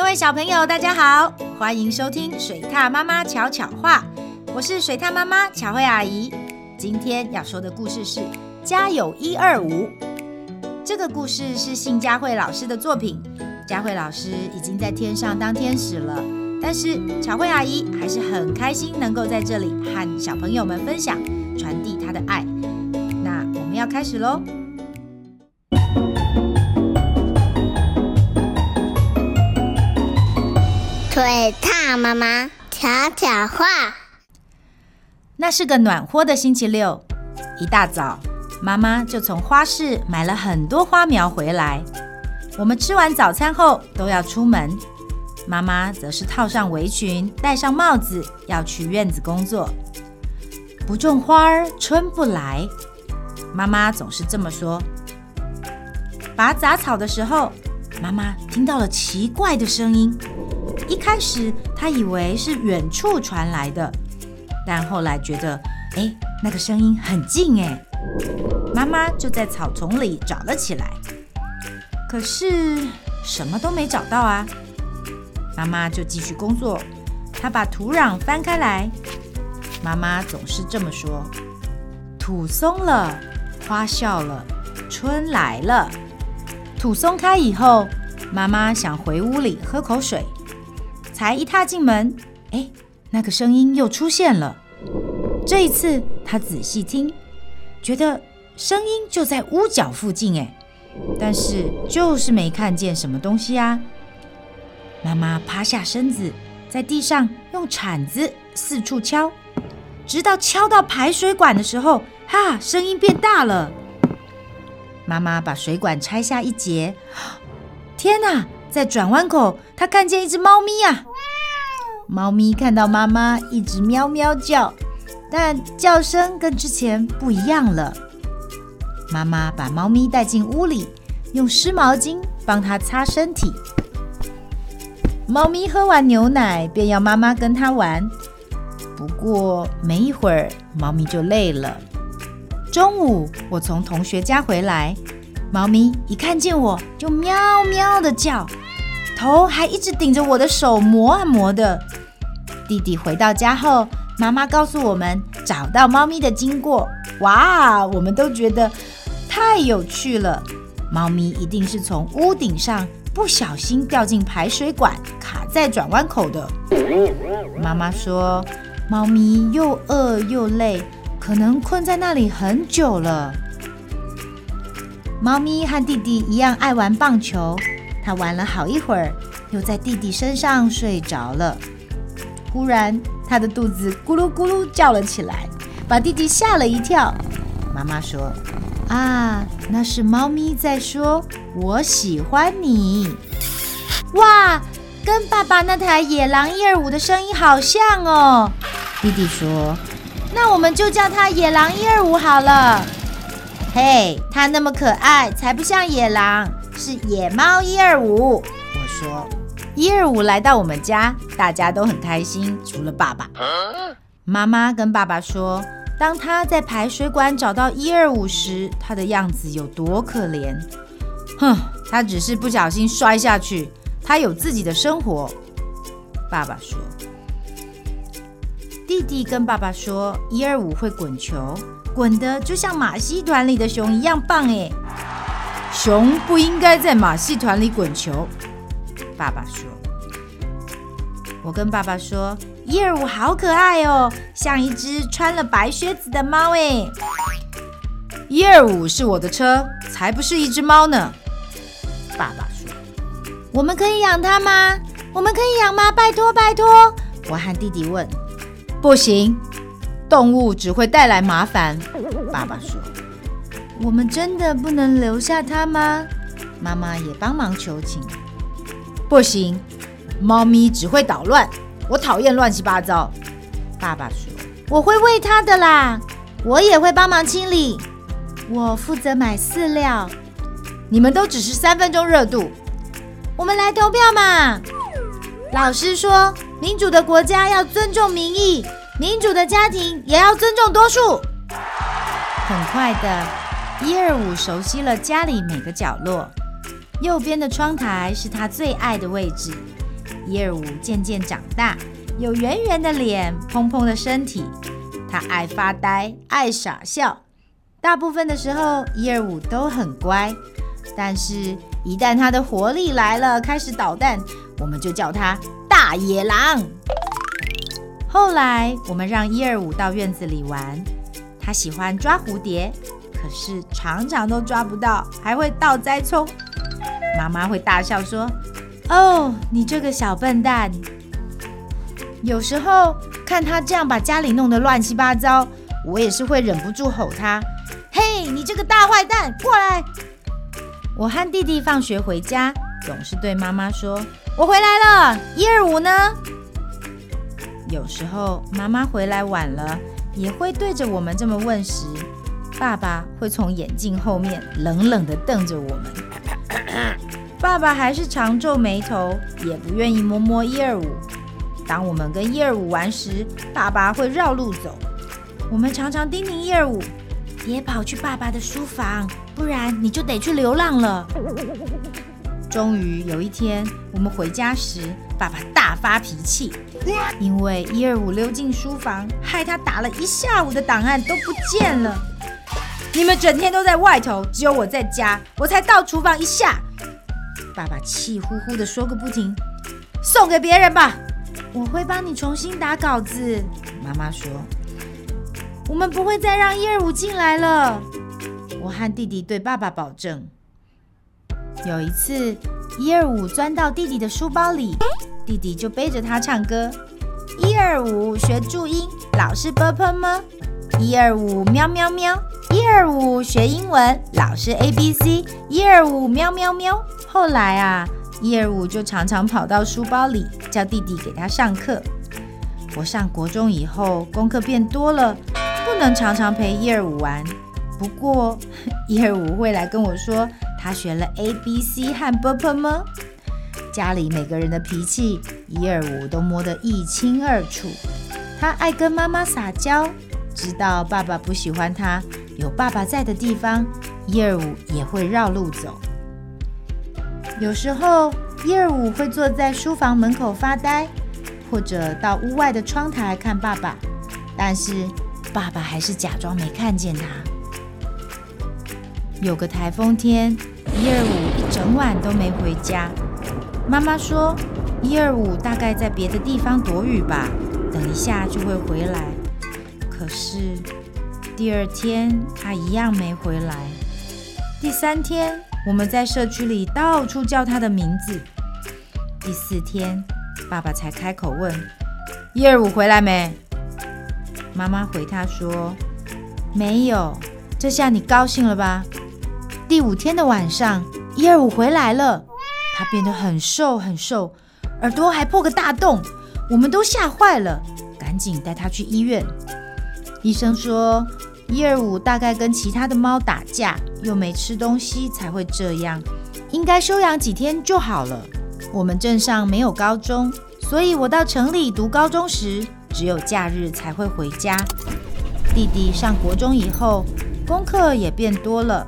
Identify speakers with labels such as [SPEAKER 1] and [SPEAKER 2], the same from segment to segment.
[SPEAKER 1] 各位小朋友，大家好，欢迎收听水獭妈妈巧巧话，我是水獭妈妈巧慧阿姨。今天要说的故事是《家有一二五》。这个故事是信佳慧老师的作品，佳慧老师已经在天上当天使了，但是巧慧阿姨还是很开心能够在这里和小朋友们分享，传递她的爱。那我们要开始喽。
[SPEAKER 2] 水獭妈妈悄悄话。
[SPEAKER 1] 那是个暖和的星期六，一大早，妈妈就从花市买了很多花苗回来。我们吃完早餐后都要出门，妈妈则是套上围裙，戴上帽子，要去院子工作。不种花儿春不来，妈妈总是这么说。拔杂草的时候，妈妈听到了奇怪的声音。一开始，他以为是远处传来的，但后来觉得，哎，那个声音很近哎。妈妈就在草丛里找了起来，可是什么都没找到啊。妈妈就继续工作，她把土壤翻开来。妈妈总是这么说：土松了，花笑了，春来了。土松开以后，妈妈想回屋里喝口水。才一踏进门，哎，那个声音又出现了。这一次，他仔细听，觉得声音就在屋角附近，哎，但是就是没看见什么东西啊。妈妈趴下身子，在地上用铲子四处敲，直到敲到排水管的时候，哈，声音变大了。妈妈把水管拆下一截，天哪！在转弯口，她看见一只猫咪啊！猫咪看到妈妈一直喵喵叫，但叫声跟之前不一样了。妈妈把猫咪带进屋里，用湿毛巾帮它擦身体。猫咪喝完牛奶，便要妈妈跟它玩。不过没一会儿，猫咪就累了。中午，我从同学家回来。猫咪一看见我就喵喵的叫，头还一直顶着我的手磨啊磨的。弟弟回到家后，妈妈告诉我们找到猫咪的经过。哇，我们都觉得太有趣了。猫咪一定是从屋顶上不小心掉进排水管，卡在转弯口的。妈妈说，猫咪又饿又累，可能困在那里很久了。猫咪和弟弟一样爱玩棒球，它玩了好一会儿，又在弟弟身上睡着了。忽然，他的肚子咕噜咕噜叫了起来，把弟弟吓了一跳。妈妈说：“啊，那是猫咪在说我喜欢你。”哇，跟爸爸那台野狼一二五的声音好像哦。弟弟说：“那我们就叫它野狼一二五好了。”嘿，它那么可爱，才不像野狼，是野猫一二五。我说，一二五来到我们家，大家都很开心，除了爸爸。妈妈跟爸爸说，当他在排水管找到一二五时，他的样子有多可怜。哼，他只是不小心摔下去，他有自己的生活。爸爸说，弟弟跟爸爸说，一二五会滚球。滚得就像马戏团里的熊一样棒哎！熊不应该在马戏团里滚球。爸爸说：“我跟爸爸说，一二五好可爱哦，像一只穿了白靴子的猫诶。”一二五是我的车，才不是一只猫呢。爸爸说：“我们可以养它吗？我们可以养吗？拜托拜托！”我和弟弟问：“不行。”动物只会带来麻烦，爸爸说：“我们真的不能留下它吗？”妈妈也帮忙求情：“不行，猫咪只会捣乱，我讨厌乱七八糟。”爸爸说：“我会喂它的啦，我也会帮忙清理，我负责买饲料。你们都只是三分钟热度，我们来投票嘛！老师说，民主的国家要尊重民意。”民主的家庭也要尊重多数。很快的，一二五熟悉了家里每个角落。右边的窗台是他最爱的位置，一二五渐渐长大，有圆圆的脸，蓬蓬的身体。他爱发呆，爱傻笑。大部分的时候，一二五都很乖。但是，一旦他的活力来了，开始捣蛋，我们就叫他大野狼。后来，我们让一二五到院子里玩，他喜欢抓蝴蝶，可是常常都抓不到，还会倒栽葱。妈妈会大笑说：“哦，你这个小笨蛋！”有时候看他这样把家里弄得乱七八糟，我也是会忍不住吼他：“嘿，你这个大坏蛋，过来！”我和弟弟放学回家，总是对妈妈说：“我回来了，一二五呢？”有时候妈妈回来晚了，也会对着我们这么问时，爸爸会从眼镜后面冷冷地瞪着我们。爸爸还是常皱眉头，也不愿意摸摸一二五。当我们跟一二五玩时，爸爸会绕路走。我们常常叮咛一二五：“别跑去爸爸的书房。”不然你就得去流浪了。终于有一天，我们回家时，爸爸大发脾气，因为一二五溜进书房，害他打了一下午的档案都不见了。你们整天都在外头，只有我在家，我才到厨房一下。爸爸气呼呼地说个不停。送给别人吧，我会帮你重新打稿子。妈妈说，我们不会再让伊尔伍进来了。我和弟弟对爸爸保证，有一次，伊尔伍钻到弟弟的书包里，弟弟就背着他唱歌。一二五学注音，老师啵啵么？一二五喵喵喵。一二五学英文，老师 A B C。一二五喵喵喵。后来啊，一二五就常常跑到书包里，叫弟弟给他上课。我上国中以后，功课变多了，不能常常陪一二五玩。不过，一二五会来跟我说，他学了 A B C 和 B P M。家里每个人的脾气，一二五都摸得一清二楚。他爱跟妈妈撒娇，知道爸爸不喜欢他，有爸爸在的地方，伊尔伍也会绕路走。有时候，伊尔伍会坐在书房门口发呆，或者到屋外的窗台看爸爸，但是爸爸还是假装没看见他。有个台风天，伊尔伍一整晚都没回家。妈妈说，伊尔伍大概在别的地方躲雨吧，等一下就会回来。可是第二天他一样没回来。第三天，我们在社区里到处叫他的名字。第四天，爸爸才开口问：“一二五回来没？”妈妈回他说：“没有。”这下你高兴了吧？第五天的晚上，一二五回来了，他变得很瘦很瘦，耳朵还破个大洞，我们都吓坏了，赶紧带他去医院。医生说，伊尔五大概跟其他的猫打架，又没吃东西才会这样，应该休养几天就好了。我们镇上没有高中，所以我到城里读高中时，只有假日才会回家。弟弟上国中以后，功课也变多了。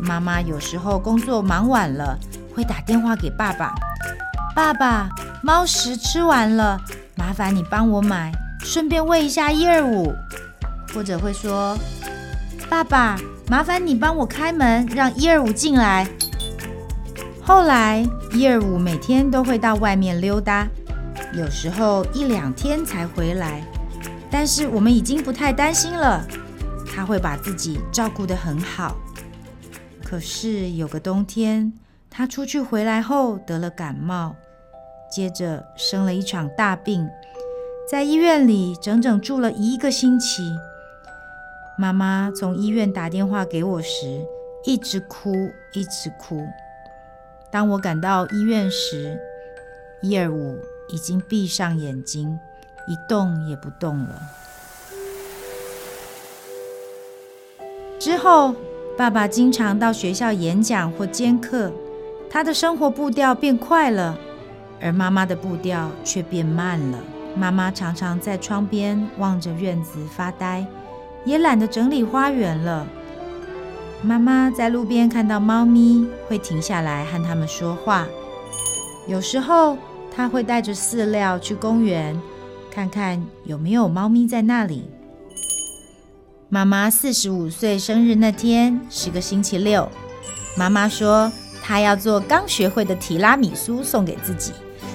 [SPEAKER 1] 妈妈有时候工作忙晚了，会打电话给爸爸：“爸爸，猫食吃完了，麻烦你帮我买，顺便喂一下一二五。”或者会说：“爸爸，麻烦你帮我开门，让一二五进来。”后来，一二五每天都会到外面溜达，有时候一两天才回来，但是我们已经不太担心了，他会把自己照顾得很好。可是有个冬天，他出去回来后得了感冒，接着生了一场大病，在医院里整整住了一个星期。妈妈从医院打电话给我时，一直哭，一直哭。当我赶到医院时，伊尔伍已经闭上眼睛，一动也不动了。之后。爸爸经常到学校演讲或兼课，他的生活步调变快了，而妈妈的步调却变慢了。妈妈常常在窗边望着院子发呆，也懒得整理花园了。妈妈在路边看到猫咪，会停下来和它们说话。有时候她会带着饲料去公园，看看有没有猫咪在那里。妈妈四十五岁生日那天是个星期六，妈妈说她要做刚学会的提拉米苏送给自己。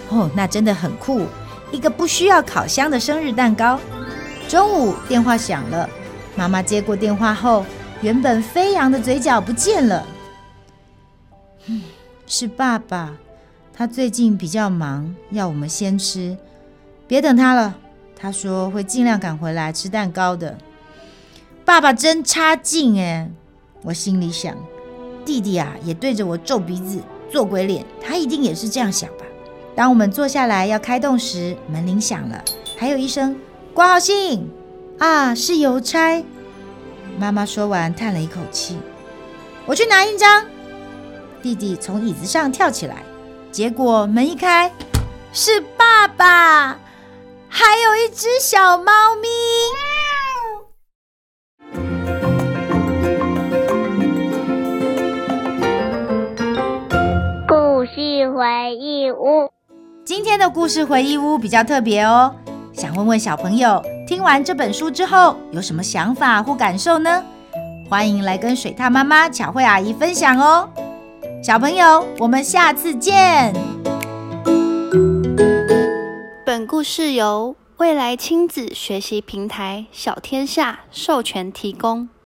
[SPEAKER 1] 哦，那真的很酷，一个不需要烤箱的生日蛋糕。中午电话响了，妈妈接过电话后，原本飞扬的嘴角不见了。嗯，是爸爸，他最近比较忙，要我们先吃，别等他了。他说会尽量赶回来吃蛋糕的。爸爸真差劲哎！我心里想，弟弟啊也对着我皱鼻子做鬼脸，他一定也是这样想吧。当我们坐下来要开动时，门铃响了，还有一声挂号信啊，是邮差。妈妈说完叹了一口气，我去拿印章。弟弟从椅子上跳起来，结果门一开，是爸爸，还有一只小猫咪。
[SPEAKER 2] 故事回忆屋，
[SPEAKER 1] 今天的故事回忆屋比较特别哦。想问问小朋友，听完这本书之后有什么想法或感受呢？欢迎来跟水獭妈妈巧慧阿姨分享哦。小朋友，我们下次见。
[SPEAKER 3] 本故事由未来亲子学习平台小天下授权提供。